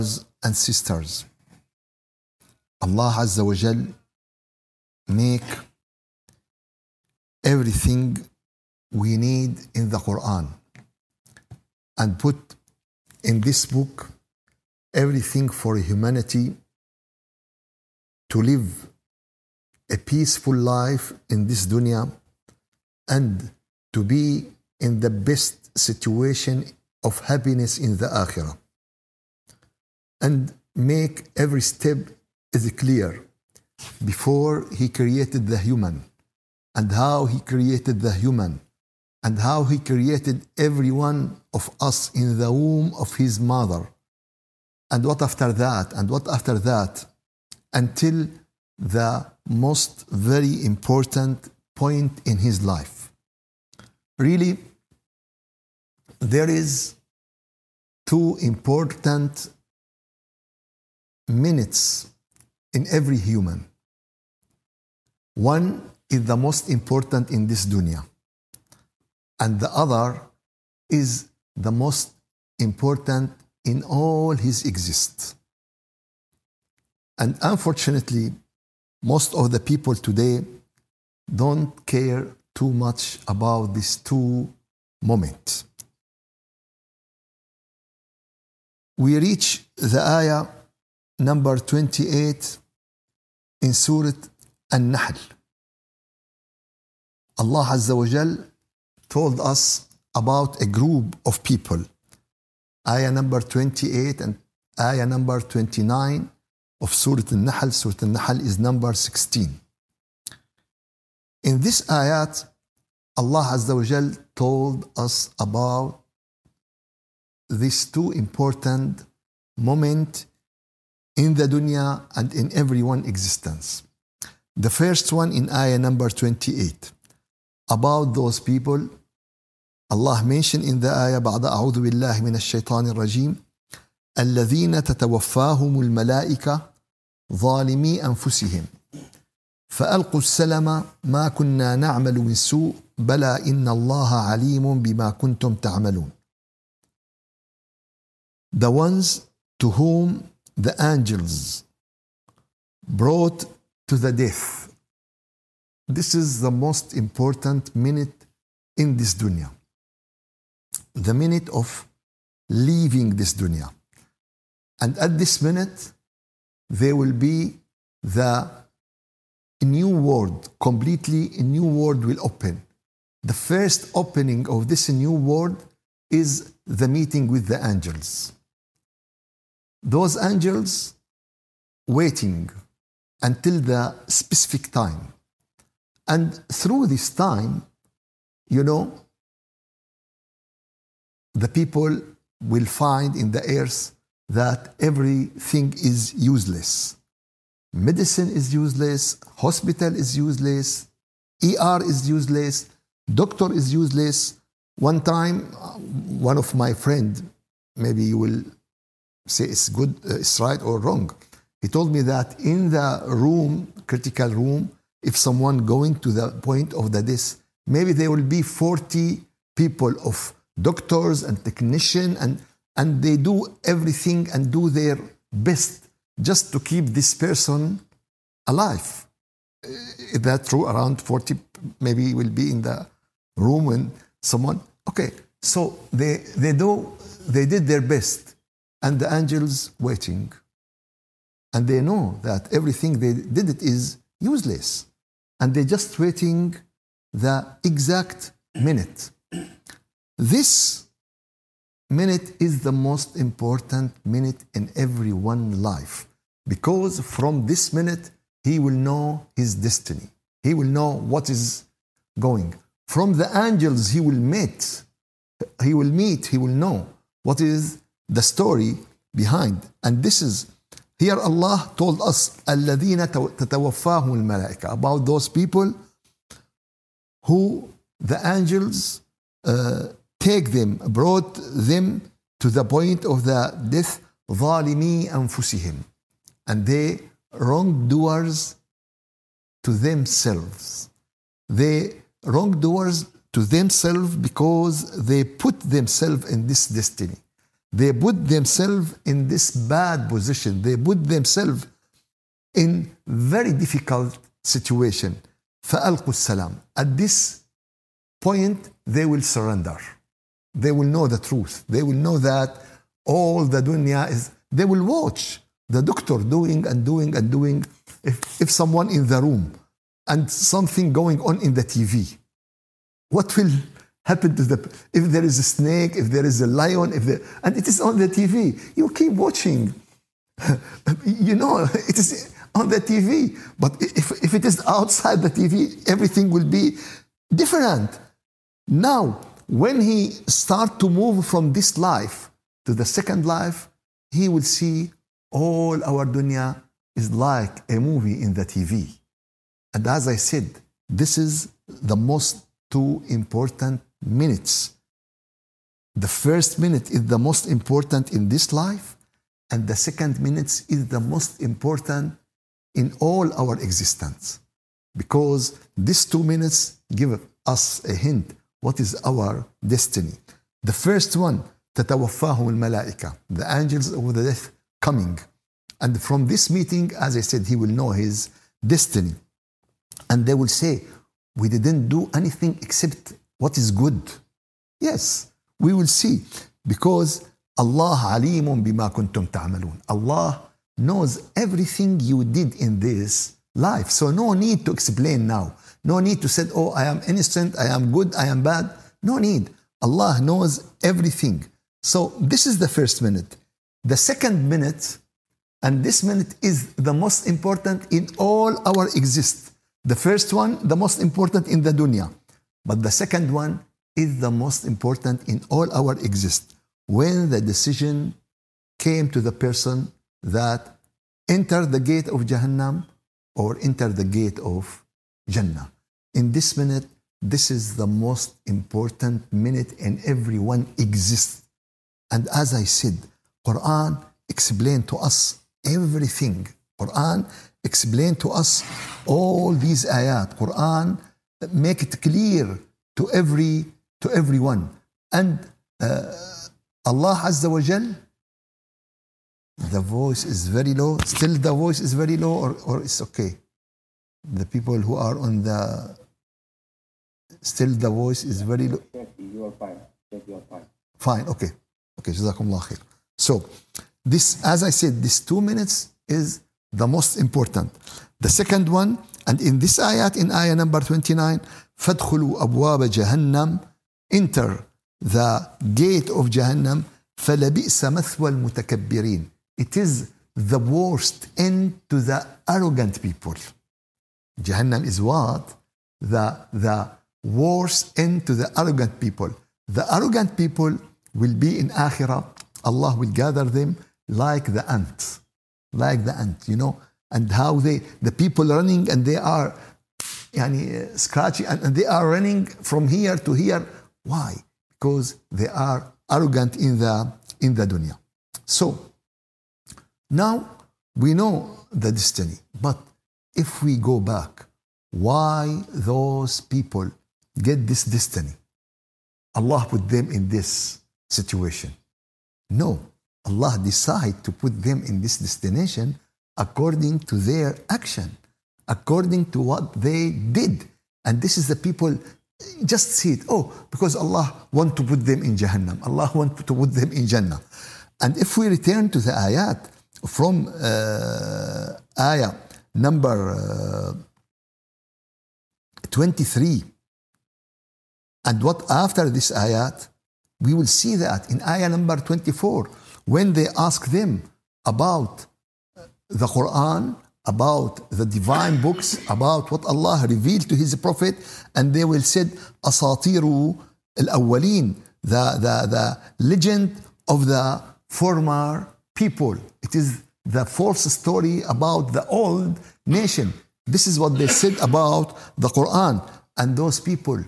brothers and sisters, Allah Azza wa Jal make everything we need in the Quran and put in this book everything for humanity to live a peaceful life in this dunya and to be in the best situation of happiness in the akhirah and make every step is clear before he created the human and how he created the human and how he created every one of us in the womb of his mother. And what after that and what after that until the most very important point in his life. Really there is two important minutes in every human one is the most important in this dunya and the other is the most important in all his exist. And unfortunately, most of the people today don't care too much about these two moments. We reach the ayah number 28 in Surah An-Nahl. Allah Azza wa Jal told us about a group of people. Ayah number 28 and ayah number 29 of Surah An-Nahl. Surah An-Nahl is number 16. In this ayat, Allah Azza wa Jal told us about these two important moments in the dunya and in everyone existence. The first one in ayah number 28 about those people Allah mentioned in the ayah بعد أعوذ بالله من الشيطان الرجيم الذين تتوفاهم الملائكة ظالمي أنفسهم فألقوا السلم ما كنا نعمل من سوء بلى إن الله عليم بما كنتم تعملون The ones to whom the angels brought to the death This is the most important minute in this dunya. The minute of leaving this dunya. And at this minute, there will be the new world, completely a new world will open. The first opening of this new world is the meeting with the angels. Those angels waiting until the specific time. And through this time, you know, the people will find in the earth that everything is useless. Medicine is useless, hospital is useless, ER is useless, doctor is useless. One time, one of my friend, maybe you will say it's good, uh, it's right or wrong. He told me that in the room, critical room, if someone going to the point of the death, maybe there will be 40 people of doctors and technicians and, and they do everything and do their best just to keep this person alive. Is that true? Around 40 maybe will be in the room when someone, okay, so they, they do, they did their best and the angels waiting. And they know that everything they did it is useless and they're just waiting the exact minute. This minute is the most important minute in everyone's life because from this minute he will know his destiny. He will know what is going. From the angels he will meet, he will meet, he will know what is the story behind. And this is here Allah told us الذين تتوفاهم الملائكة about those people who the angels uh, take them, brought them to the point of the death ظالمي أنفسهم and they wrongdoers to themselves. They wrongdoers to themselves because they put themselves in this destiny. they put themselves in this bad position. They put themselves in very difficult situation. فألقوا السلام. At this point, they will surrender. They will know the truth. They will know that all the dunya is, they will watch the doctor doing and doing and doing. If, if someone in the room and something going on in the TV, what will happen to the, if there is a snake, if there is a lion, if there, and it is on the TV, you keep watching. you know, it is on the TV. But if, if it is outside the TV, everything will be different. Now, when he start to move from this life to the second life, he will see all our dunya is like a movie in the TV. And as I said, this is the most two important minutes. The first minute is the most important in this life, and the second minute is the most important in all our existence. Because these two minutes give us a hint what is our destiny. The first one, تتوفاهم الملائكة, the angels of the death coming. And from this meeting, as I said, he will know his destiny. And they will say, We didn't do anything except what is good. Yes, we will see. Because Allah alimun bima kuntum ta'malun. Allah knows everything you did in this life. So no need to explain now. No need to say, oh, I am innocent, I am good, I am bad. No need. Allah knows everything. So this is the first minute. The second minute, and this minute is the most important in all our exist. The first one, the most important in the dunya. But the second one is the most important in all our exist. When the decision came to the person that enter the gate of Jahannam or enter the gate of Jannah. In this minute, this is the most important minute and everyone exists. And as I said, Quran explained to us everything. Quran explained to us all these ayat. Quran make it clear to every to everyone. And uh, Allah Azza wa Jal the voice is very low. Still, the voice is very low, or, or it's okay. The people who are on the still the voice is very low. You are fine. You are fine. Fine. Okay. Okay. Jazakumullah khair. So, this, as I said, this two minutes is the most important. The second one, and in this ayat, in ayah number 29, فَادْخُلُوا أَبْوَابَ جَهَنَّمْ Enter the gate of Jahannam فَلَبِئْسَ مَثْوَى الْمُتَكَبِّرِينَ it is the worst end to the arrogant people. Jahannam is what? The, the worst end to the arrogant people. The arrogant people will be in Akhirah. Allah will gather them like the ants. Like the ant, you know, and how they, the people running and they are yani, uh, scratchy and, and they are running from here to here. Why? Because they are arrogant in the, in the dunya. So, now we know the destiny, but if we go back, why those people get this destiny? Allah put them in this situation. No, Allah decide to put them in this destination according to their action, according to what they did. And this is the people just see it. Oh, because Allah want to put them in Jahannam. Allah want to put them in Jannah. And if we return to the ayat, from uh, ayah number uh, 23 and what after this ayat we will see that in ayah number 24 when they ask them about the quran about the divine books about what allah revealed to his prophet and they will said asatiru al-awwalin the, the, the legend of the former people. It is the false story about the old nation. This is what they said about the Quran. And those people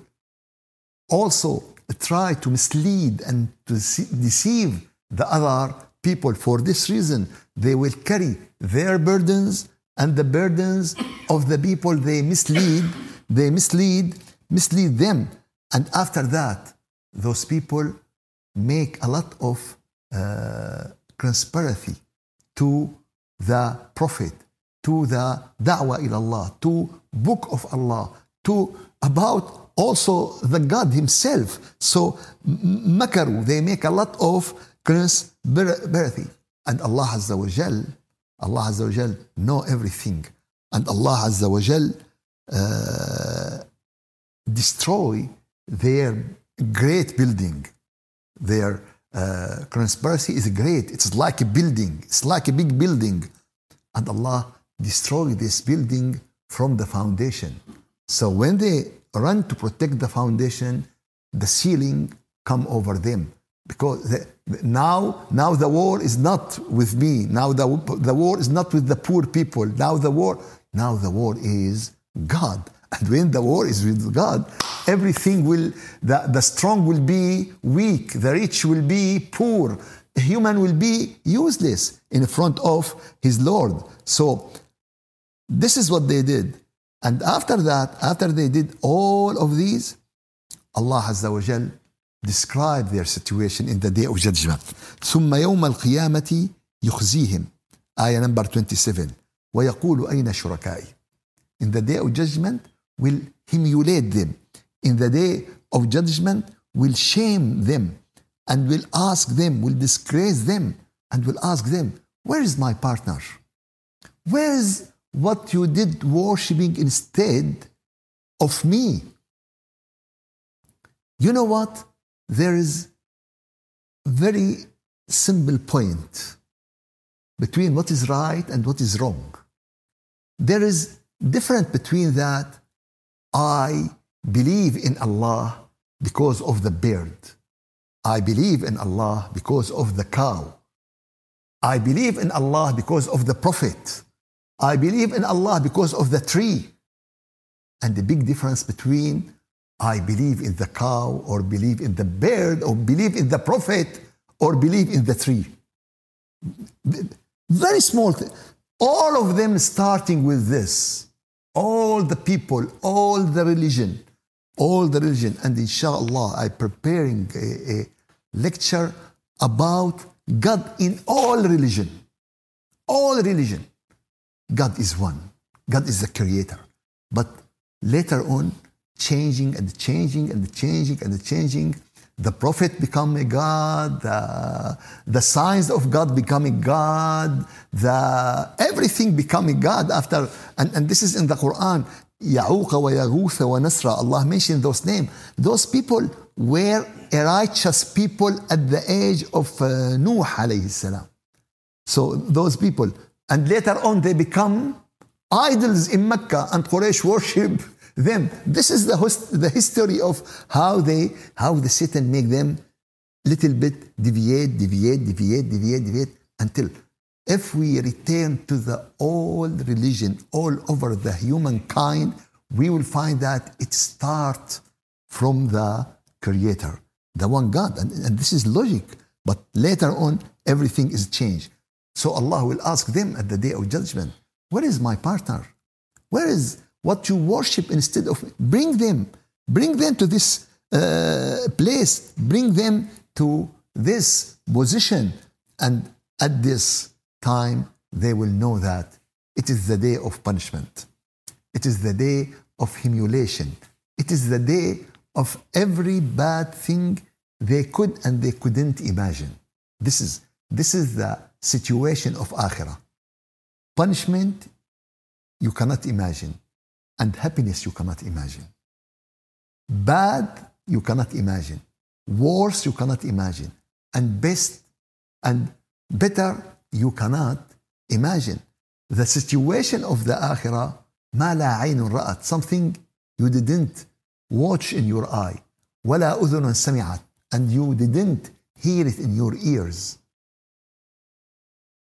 also try to mislead and to deceive the other people. For this reason, they will carry their burdens and the burdens of the people they mislead, they mislead, mislead them. And after that, those people make a lot of uh, to the Prophet, to the Da'wah ila Allah, to Book of Allah, to about also the God Himself. So makaru, they make a lot of conspiracy. And Allah Azza wa Jal, Allah Azza wa Jal know everything. And Allah Azza wa Jal uh, destroy their great building. Their uh, conspiracy is great. It's like a building. It's like a big building. And Allah destroy this building from the foundation. So when they run to protect the foundation, the ceiling come over them. Because the, now, now the war is not with me. Now the, the war is not with the poor people. Now the war, now the war is God. And when the war is with God, everything will, the, the strong will be weak, the rich will be poor, the human will be useless in front of his Lord. So this is what they did. And after that, after they did all of these, Allah Azza wa Jal described their situation in the day of judgment. ثم يوم القيامة يخزيهم. آية number 27. ويقول أين شركائي? In the day of judgment, will humiliate them. In the day of judgment, will shame them and will ask them, will disgrace them, and will ask them, Where is my partner? Where is what you did worshiping instead of me? You know what? There is very simple point between what is right and what is wrong. There is difference between that I believe in Allah because of the bird. I believe in Allah because of the cow. I believe in Allah because of the prophet. I believe in Allah because of the tree. And the big difference between I believe in the cow or believe in the bird or believe in the prophet or believe in the tree. Very small thing. All of them starting with this. All the people, all the religion, all the religion. And inshallah, I'm preparing a, a lecture about God in all religion. All religion. God is one. God is the creator. But later on, changing and changing and changing and changing, the prophet become a God, the, the signs of God become a God, the everything becoming God after, and, and this is in the Quran. Ya'uqa wa Yaghutha wa Nasra. Allah mentioned those names. Those people were a righteous people at the age of uh, Nuh alayhi salam. So those people, and later on they become idols in Mecca and Quraysh worship them. This is the, host, the history of how they, how the Satan make them little bit deviate, deviate, deviate, deviate, deviate until if we return to the old religion all over the humankind, we will find that it starts from the creator, the one God. And, and this is logic. But later on, everything is changed. So Allah will ask them at the day of judgment, where is my partner? Where is what you worship instead of bring them, bring them to this uh, place, bring them to this position, and at this time they will know that it is the day of punishment. It is the day of humiliation. It is the day of every bad thing they could and they couldn't imagine. This is, this is the situation of Akhirah. Punishment you cannot imagine, and happiness you cannot imagine. Bad you cannot imagine, worse you cannot imagine, and best and better you cannot imagine. The situation of the Akhirah, ما لا عين رأت, something you didn't watch in your eye, ولا أذن سمعت, and you didn't hear it in your ears.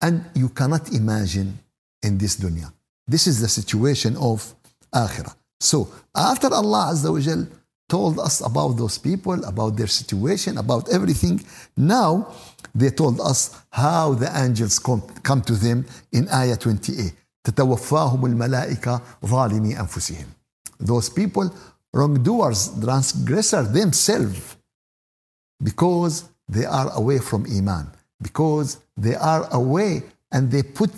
And you cannot imagine in this dunya. This is the situation of Akhirah. So after Allah Azza wa Jal told us about those people, about their situation, about everything, now they told us how the angels come, come to them in Ayah 28. تتوفاهم الملائكة ظالمي أنفسهم. Those people, wrongdoers, transgressors themselves, because they are away from Iman. because they are away and they put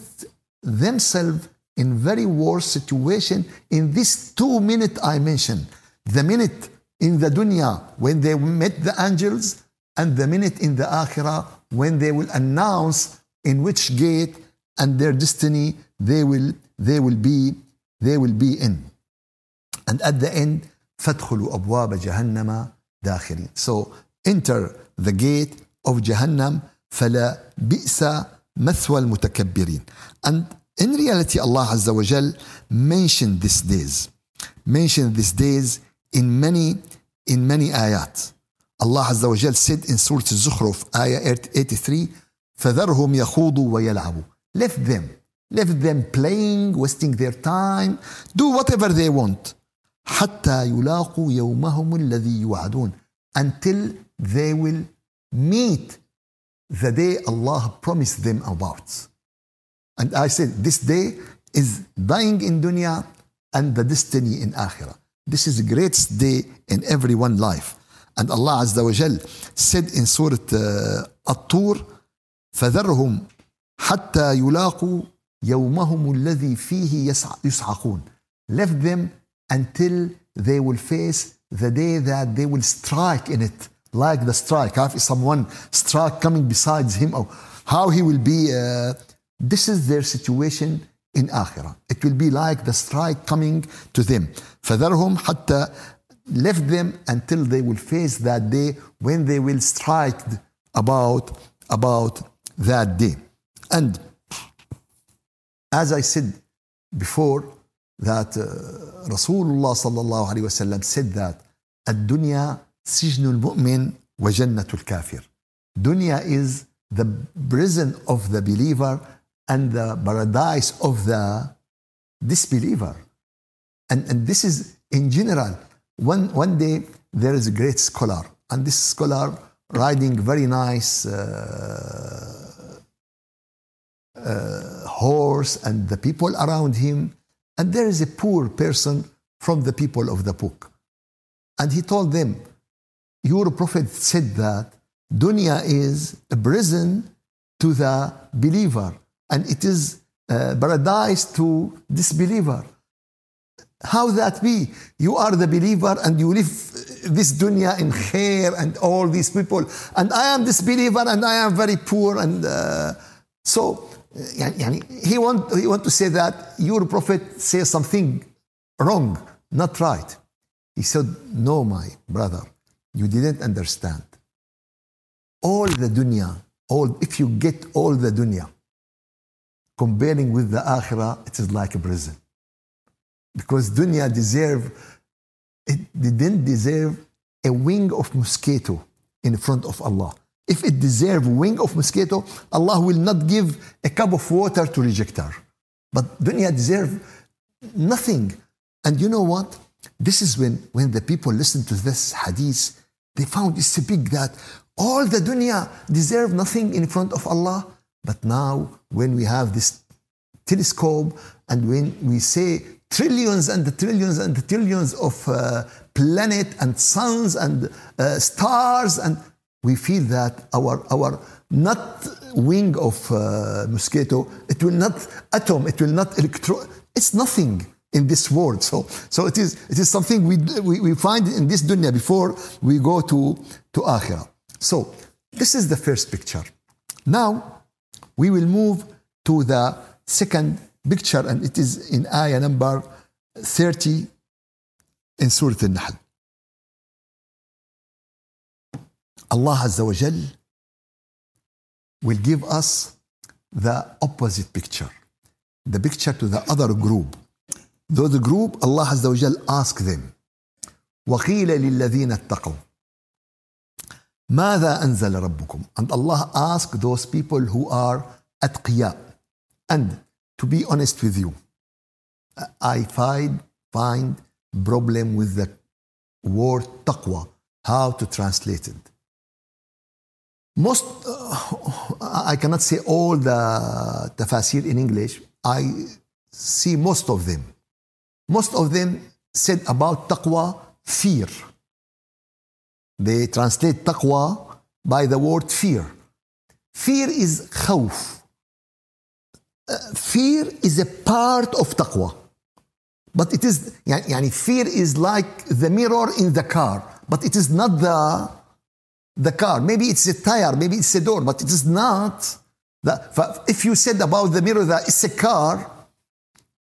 themselves in very worse situation in this two minute I mentioned. The minute in the dunya when they met the angels and the minute in the akhirah when they will announce in which gate and their destiny they will they will be they will be in. And at the end, فَادْخُلُوا أَبْوَابَ جَهَنَّمَ دَاخِرِينَ So enter the gate of Jahannam فَلَا بِئْسَ مَثْوَى الْمُتَكَبِّرِينَ And in reality, Allah Azza wa Jal mentioned these days, mentioned these days in many, in many ayat. Allah Azza wa Jal said in Surah Al-Zukhruf, ayah 83, فَذَرْهُمْ يَخُوضُوا وَيَلْعَبُوا Left them. Left them playing, wasting their time, do whatever they want. حتى يلاقوا يومهم الذي يوعدون until they will meet the day Allah promised them about. And I said, this day is dying in dunya and the destiny in akhirah. This is the greatest day in everyone's life. And Allah Azza wa Jal said in Surah uh, At-Tur, فذرهم حتى يلاقوا يومهم الذي فيه يصعقون. Left them until they will face the day that they will strike in it, like the strike. If someone strike coming besides him, or how he will be. Uh, this is their situation in akhirah. It will be like the strike coming to them. فذرهم حتى left them until they will face that day when they will strike about about that day. And as I said before, that uh, Rasulullah sallallahu alayhi wasallam said that الدنيا سجن المؤمن وجنة الكافر. Dunya is the prison of the believer and the paradise of the disbeliever. And, and this is in general. One, one day there is a great scholar, and this scholar riding very nice uh, uh, horse, and the people around him and there is a poor person from the people of the book. And he told them, Your prophet said that dunya is a prison to the believer and it is a paradise to disbeliever. How that be? You are the believer and you live this dunya in khair and all these people, and I am disbeliever and I am very poor. And uh, so يعني he want he want to say that your prophet says something wrong, not right. He said, No, my brother, you didn't understand. All the dunya, all if you get all the dunya, comparing with the akhirah, it is like a prison. Because dunya deserve it didn't deserve a wing of mosquito in front of Allah. If it deserve wing of mosquito, Allah will not give a cup of water to reject her. But dunya deserve nothing. And you know what? This is when, when the people listen to this hadith, they found it's big that all the dunya deserve nothing in front of Allah. But now, when we have this telescope and when we say trillions and trillions and trillions of uh, planet and suns and uh, stars and we feel that our, our not wing of uh, mosquito, it will not atom, it will not electro it's nothing in this world. So, so it, is, it is something we, we, we find in this dunya before we go to, to akhirah. So this is the first picture. Now we will move to the second picture and it is in ayah number 30 in Surah Al-Nahl. Allah Azza wa Jal will give us the opposite picture, the picture to the other group. Though the group, Allah Azza wa Jal ask them, وقيل للذين اتقوا ماذا أنزل ربكم and Allah ask those people who are atqiya and to be honest with you I find find problem with the word taqwa how to translate it most, uh, I cannot say all the tafsir in English. I see most of them. Most of them said about taqwa, fear. They translate taqwa by the word fear. Fear is khawf. Uh, fear is a part of taqwa. But it is, yani fear is like the mirror in the car, but it is not the, the car. Maybe it's a tire, maybe it's a door, but it is not. The, if you said about the mirror that it's a car,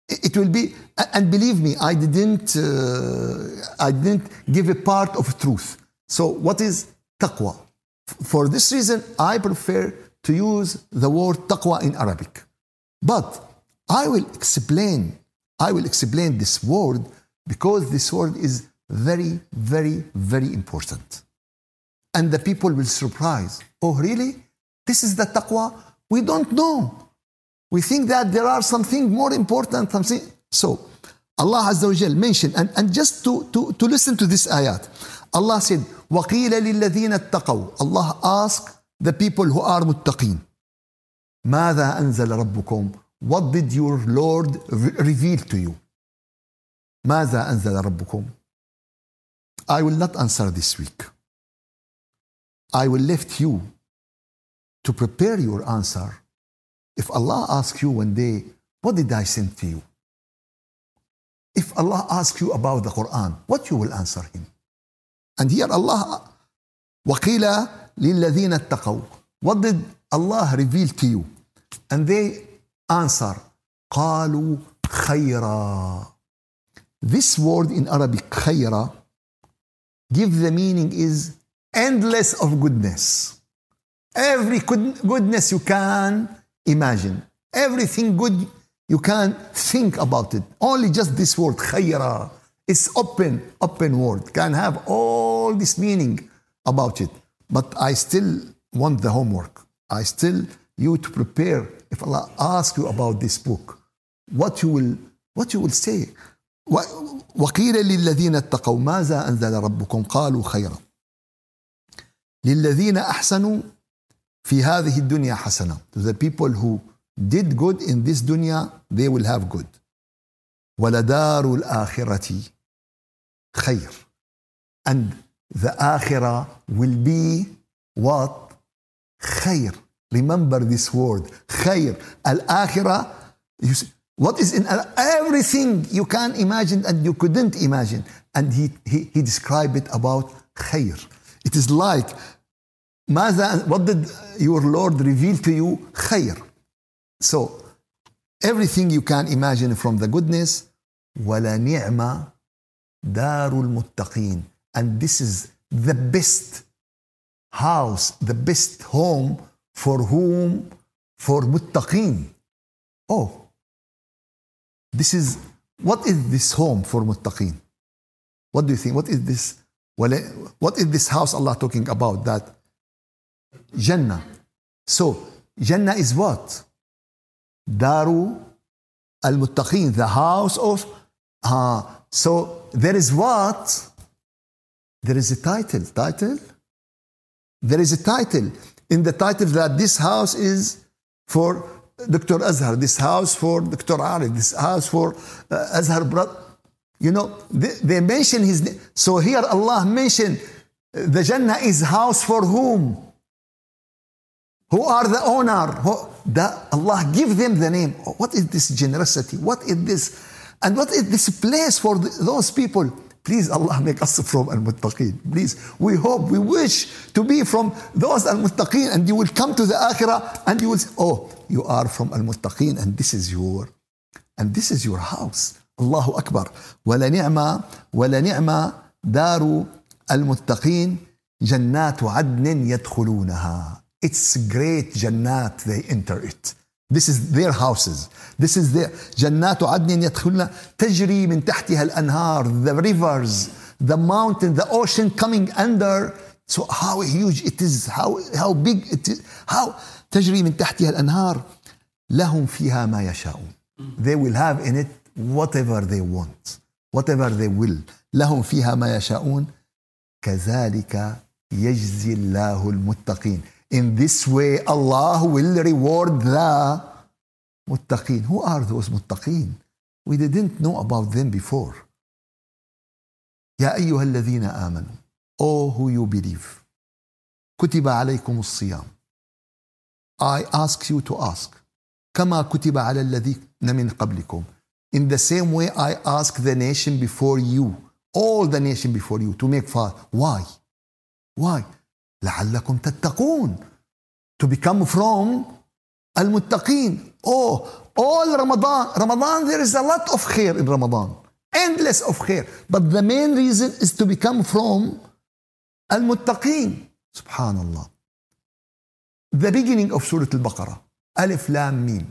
it will be and believe me i didn't uh, i didn't give a part of truth so what is taqwa? For this reason, I prefer to use the word taqwa in Arabic. But I will explain, I will explain this word because this word is very, very, very important. And the people will surprise. Oh, really? This is the taqwa? We don't know. We think that there are something more important, something. So, Allah Azza wa Jal mentioned, and, and just to, to, to listen to this ayat, Allah said, وَقِيلَ لِلَّذِينَ اتَّقَوْا Allah asked the people who are muttaqeen, ماذا أنزل ربكم What did your Lord reveal to you? ماذا أنزل ربكم I will not answer this week. I will left you to prepare your answer. If Allah asks you one day, what did I send to you? If Allah asks you about the Quran, what you will answer him? And here Allah, وَقِيلَ لِلَّذِينَ اتَّقَوْا What did Allah reveal to you? And they answer, قَالُوا خَيْرًا This word in Arabic, خَيْرًا, give the meaning is endless of goodness. Every goodness you can imagine. Everything good you can think about it. Only just this word, khayra. It's open, open word. Can have all this meaning about it. But I still want the homework. I still you to prepare. If Allah asks you about this book, what you will what you will say. وقيل للذين اتقوا ماذا أنزل ربكم قالوا خيرا للذين أحسنوا في هذه الدنيا حسنة to the people who did good in this dunya they will have good ولدار الآخرة خير and the آخرة will be what خير remember this word خير الآخرة you see, what is in everything you can imagine and you couldn't imagine and he, he, he described it about خير it is like ماذا what did your Lord reveal to you خير so everything you can imagine from the goodness ولا نعمة Darul Muttaqin, And this is the best house, the best home for whom? For Muttaqin. Oh, this is, what is this home for Muttaqin? What do you think? What is this? What is this house Allah talking about? That Jannah. So, Jannah is what? Daru al-Muttaqeen, the house of uh, so, there is what? There is a title. Title? There is a title. In the title that this house is for Dr. Azhar, this house for Dr. Ali, this house for uh, Azhar brother. You know, they, they mention his name. So here Allah mentioned the Jannah is house for whom? who are the owner who, the, Allah give them the name what is this generosity what is this and what is this place for the, those people please Allah make us from al-muttaqeen please we hope we wish to be from those al-muttaqeen and you will come to the akhirah and you will say oh you are from al-muttaqeen and this is your and this is your house Allahu Akbar ولا نعمة ولا نعمة دار المتقين جنات عدن يدخلونها it's great jannat, they enter it. This is their houses. This is their جنات عدن يدخلنا تجري من تحتها الأنهار the rivers the mountain the ocean coming under so how huge it is how how big it is how تجري من تحتها الأنهار لهم فيها ما يشاءون they will have in it whatever they want whatever they will لهم فيها ما يشاءون كذلك يجزي الله المتقين in this way, Allah will reward the muttaqeen. Who are those muttaqeen? We didn't know about them before. يا أيها الذين آمنوا Oh who you believe كتب عليكم الصيام I ask you to ask. كما كتب على الذين من قبلكم. In the same way I ask the nation before you, all the nation before you to make fast. Why? Why? لعلكم تتقون. To become from المتقين. Oh, all Ramadan. Ramadan, there is a lot of khair in Ramadan. Endless of khair. But the main reason is to become from المتقين. Subhanallah. The beginning of Surah Al-Baqarah. ألف لام ميم.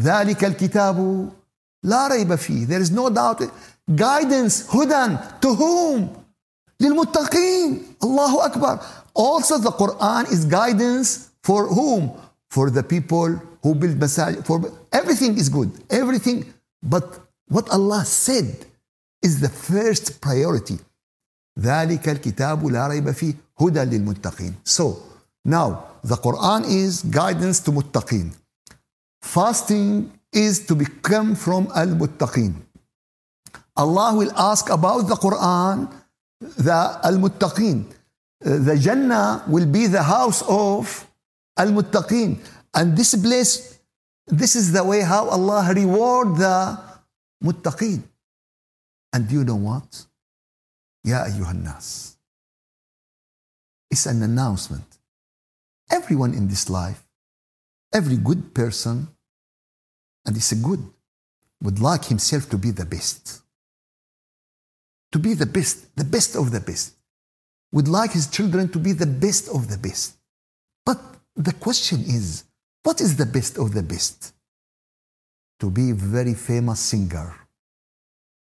ذلك الكتاب لا ريب فيه. There is no doubt. Guidance, هدى. To whom? للمتقين. الله أكبر. Also the Quran is guidance for whom? For the people who build masajid. For everything is good. Everything. But what Allah said is the first priority. ذلك الكتاب لا ريب فيه هدى للمتقين. So now the Quran is guidance to muttaqin. Fasting is to become from al-muttaqin. Allah will ask about the Quran, the al-muttaqin. The Jannah will be the house of al-muttaqin. And this place, this is the way how Allah reward the muttaqin. And you know what? Ya ayyuhan nas. It's an announcement. Everyone in this life, every good person, and it's a good, would like himself to be the best. To be the best, the best of the best. Would like his children to be the best of the best. But the question is, what is the best of the best? To be a very famous singer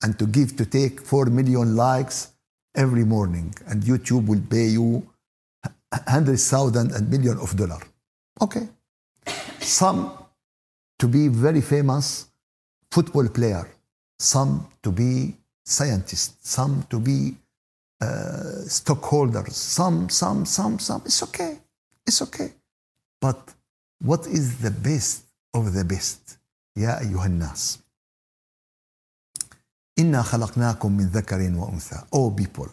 and to give to take 4 million likes every morning and YouTube will pay you hundred thousand and million of dollar. Okay. Some to be very famous football player, some to be scientists, some to be uh, stockholders, some, some, some, some. It's okay. It's okay. But what is the best of the best? يا أيها الناس إنا خلقناكم من ذكر وأنثى Oh people,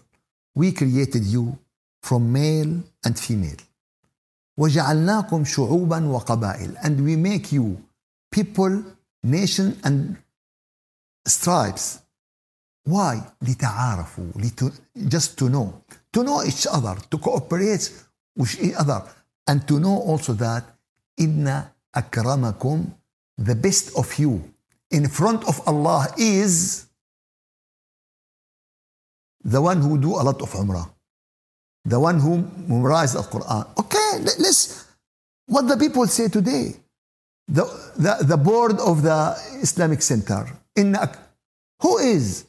we created you from male and female. وجعلناكم شعوبا وقبائل and we make you people, nation and stripes. Why? لتعارفوا لت... just to know to know each other to cooperate with each other and to know also that إن أكرمكم the best of you in front of Allah is the one who do a lot of umrah the one who memorize the Quran. Okay, let- let's, what the people say today. The, the, the board of the Islamic Center. إن أك, who is?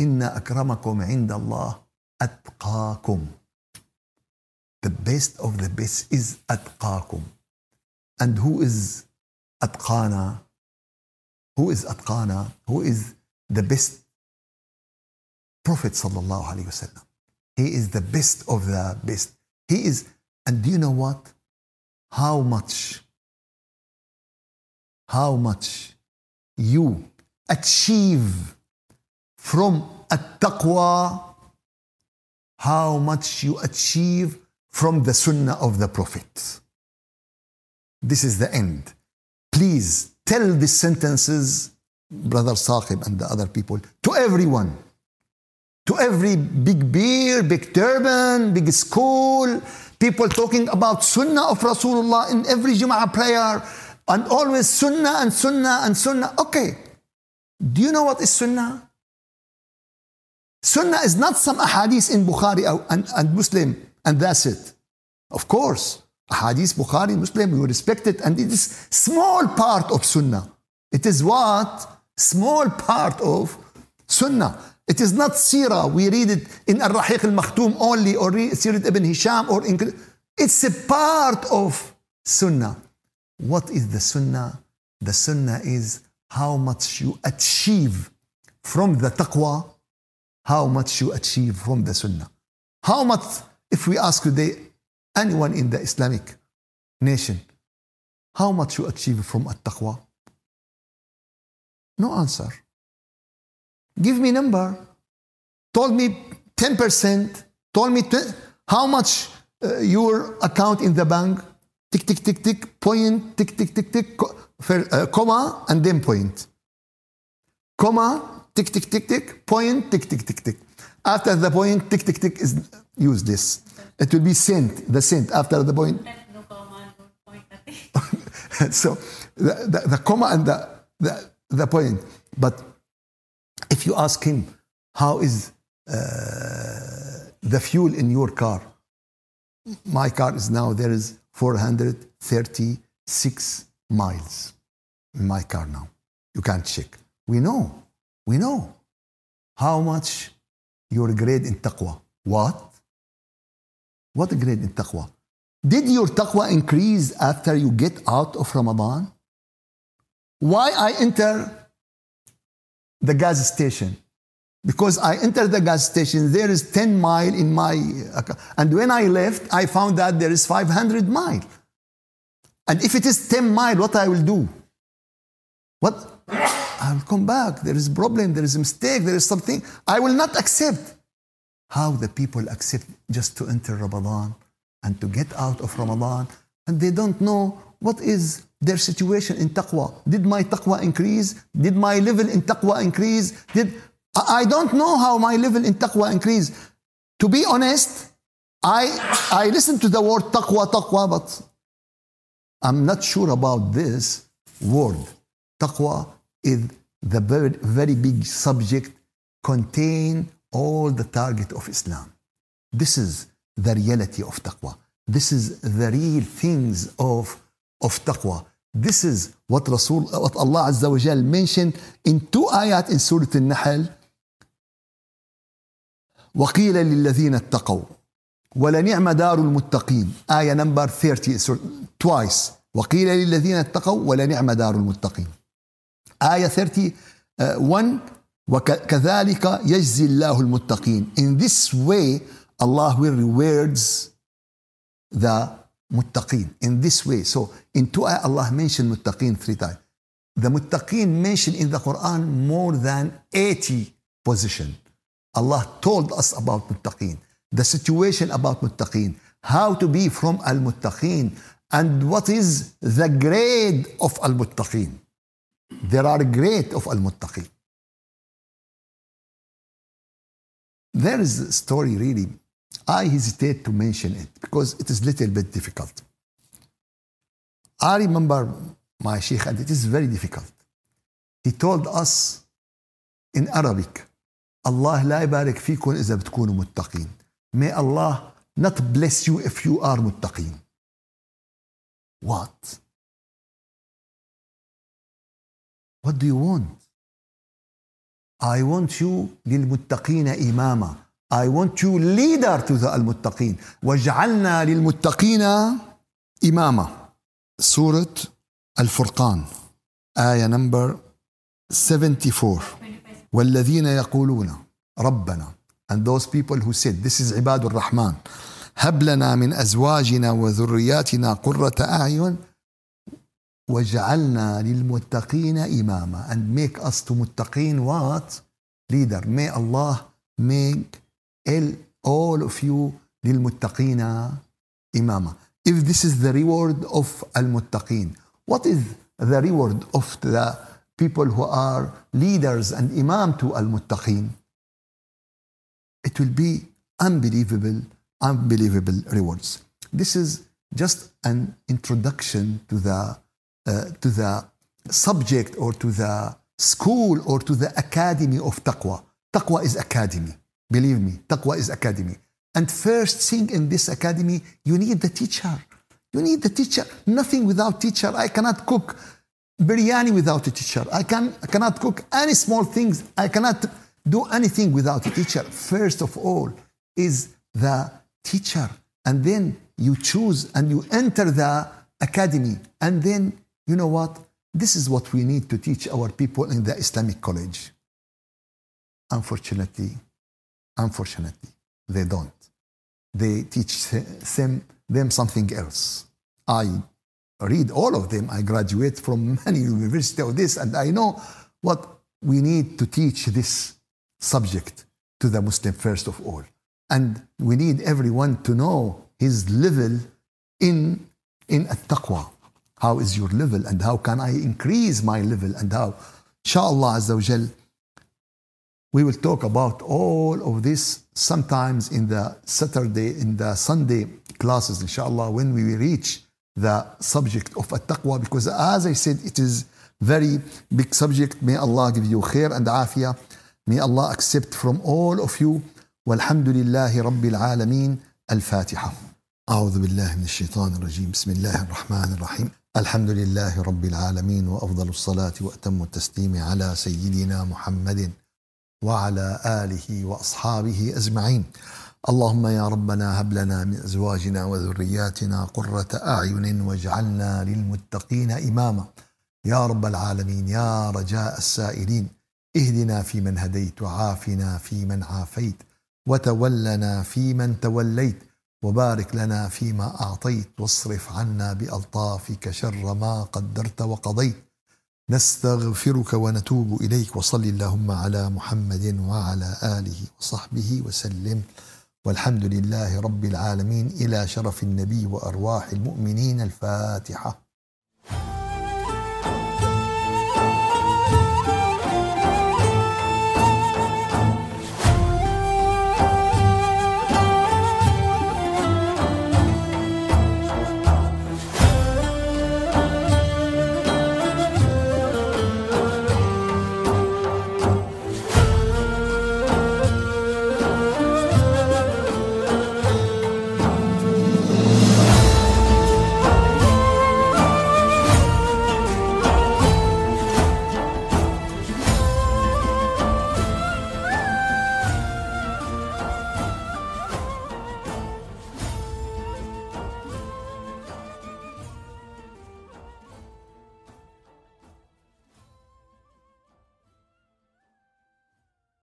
إن أكرمكم عند الله أتقاكم. The best of the best is أتقاكم. And who is أتقانا? Who is أتقانا? Who is the best? Prophet sallallahu alaihi wasallam. He is the best of the best. He is, and do you know what? How much, how much you achieve from a taqwa, how much you achieve from the sunnah of the Prophet. This is the end. Please tell these sentences, Brother Saqib and the other people, to everyone to every big beer, big turban, big school, people talking about sunnah of Rasulullah in every Jum'ah prayer, and always sunnah and sunnah and sunnah. Okay, do you know what is sunnah? Sunnah is not some ahadith in Bukhari and, and Muslim, and that's it. Of course, ahadith, Bukhari, Muslim, we respect it, and it is small part of sunnah. It is what? Small part of sunnah. It is not sirah. We read it in Al-Rahiq al-Makhtum only, or Sirat ibn Hisham, or in, it's a part of sunnah. What is the sunnah? The sunnah is how much you achieve from the taqwa, how much you achieve from the sunnah. How much, if we ask today, anyone in the Islamic nation, how much you achieve from at-taqwa? No answer. Give me number. Told me 10%. Told me 20, how much uh, your account in the bank. tick, tick, tick, tick, point, tick, tick, tick, tick, co- fer- uh, comma, and then point. Comma, tick, tick, tick, tick, point, tick, tick, tick, tick. After the point, tick, tick, tick is useless. It will be sent, the sent after the point. so the, the, the comma and the, the, the point. But if you ask him, how is uh, the fuel in your car? My car is now, there is 436 miles in my car now. You can't check. We know, we know how much your grade in taqwa. What? What grade in taqwa? Did your taqwa increase after you get out of Ramadan? Why I enter the gas station? Because I entered the gas station, there is 10 mile in my. And when I left, I found that there is 500 mile. And if it is 10 mile, what I will do? What? I will come back. There is problem, there is a mistake, there is something. I will not accept. How the people accept just to enter Ramadan and to get out of Ramadan and they don't know what is their situation in taqwa. Did my taqwa increase? Did my level in taqwa increase? Did I I don't know how my level in taqwa increase. To be honest, I I listen to the word taqwa, taqwa, but I'm not sure about this word. Taqwa is the very, very big subject, contain all the target of Islam. This is the reality of taqwa. This is the real things of, of taqwa. This is what Rasul, what Allah Azza wa Jal mentioned in two ayat in Surah Al-Nahl. وقيل للذين اتقوا ولنعم دار المتقين آية نمبر 30 سورة- twice وقيل للذين اتقوا ولنعم دار المتقين آية 31 وكذلك يجزي الله المتقين In this way Allah will rewards the muttaqin in this way. So in two ayah Allah mentioned muttaqin three times. The muttaqin mentioned in the Quran more than 80 position. Allah told us about muttaqin, the situation about muttaqin, how to be from al muttaqin, and what is the grade of al muttaqin. There are grade of al muttaqin. There is a story really. I hesitate to mention it because it is little bit difficult. I remember my sheikh and it is very difficult. He told us in Arabic, Allah لا يبارك فيكم إذا بتكونوا متقين. May Allah not bless you if you are متقين. What? What do you want? I want you للمتقين إماما. I want you leader to the المتقين. واجعلنا للمتقين إماما. سورة الفرقان آية نمبر 74 والذين يقولون ربنا and those people who said this is عباد الرحمن هب لنا من أزواجنا وذرياتنا قرة أعين واجعلنا للمتقين إماما and make us to متقين what leader may Allah make all of you للمتقين إماما if this is the reward of المتقين what is the reward of the people who are leaders and imam to al-muttaqin it will be unbelievable unbelievable rewards this is just an introduction to the uh, uh, to the subject or to the school or to the academy of taqwa taqwa is academy believe me taqwa is academy and first thing in this academy you need the teacher you need the teacher nothing without teacher i cannot cook biryani without a teacher. I, can, I cannot cook any small things. I cannot do anything without a teacher. First of all is the teacher. And then you choose and you enter the academy. And then, you know what? This is what we need to teach our people in the Islamic college. Unfortunately, unfortunately, they don't. They teach them, them something else. I read all of them. I graduate from many university of this, and I know what we need to teach this subject to the Muslim first of all. And we need everyone to know his level in, in at-taqwa. how is your level and how can I increase my level and how inshallah azza wa jal we will talk about all of this sometimes in the Saturday in the Sunday classes inshallah when we reach the subject of التقوى because as I said it is very big subject may Allah give you khair and afiyah may Allah accept from all of you والحمد لله رب العالمين الفاتحة أعوذ بالله من الشيطان الرجيم بسم الله الرحمن الرحيم الحمد لله رب العالمين وأفضل الصلاة وأتم التسليم على سيدنا محمد وعلى آله وأصحابه أجمعين. اللهم يا ربنا هب لنا من أزواجنا وذرياتنا قرة أعين واجعلنا للمتقين إماما. يا رب العالمين يا رجاء السائلين اهدنا فيمن هديت وعافنا فيمن عافيت وتولنا فيمن توليت وبارك لنا فيما أعطيت واصرف عنا بألطافك شر ما قدرت وقضيت. نستغفرك ونتوب إليك وصل اللهم على محمد وعلى آله وصحبه وسلم. والحمد لله رب العالمين. إلى شرف النبي وأرواح المؤمنين. الفاتحة.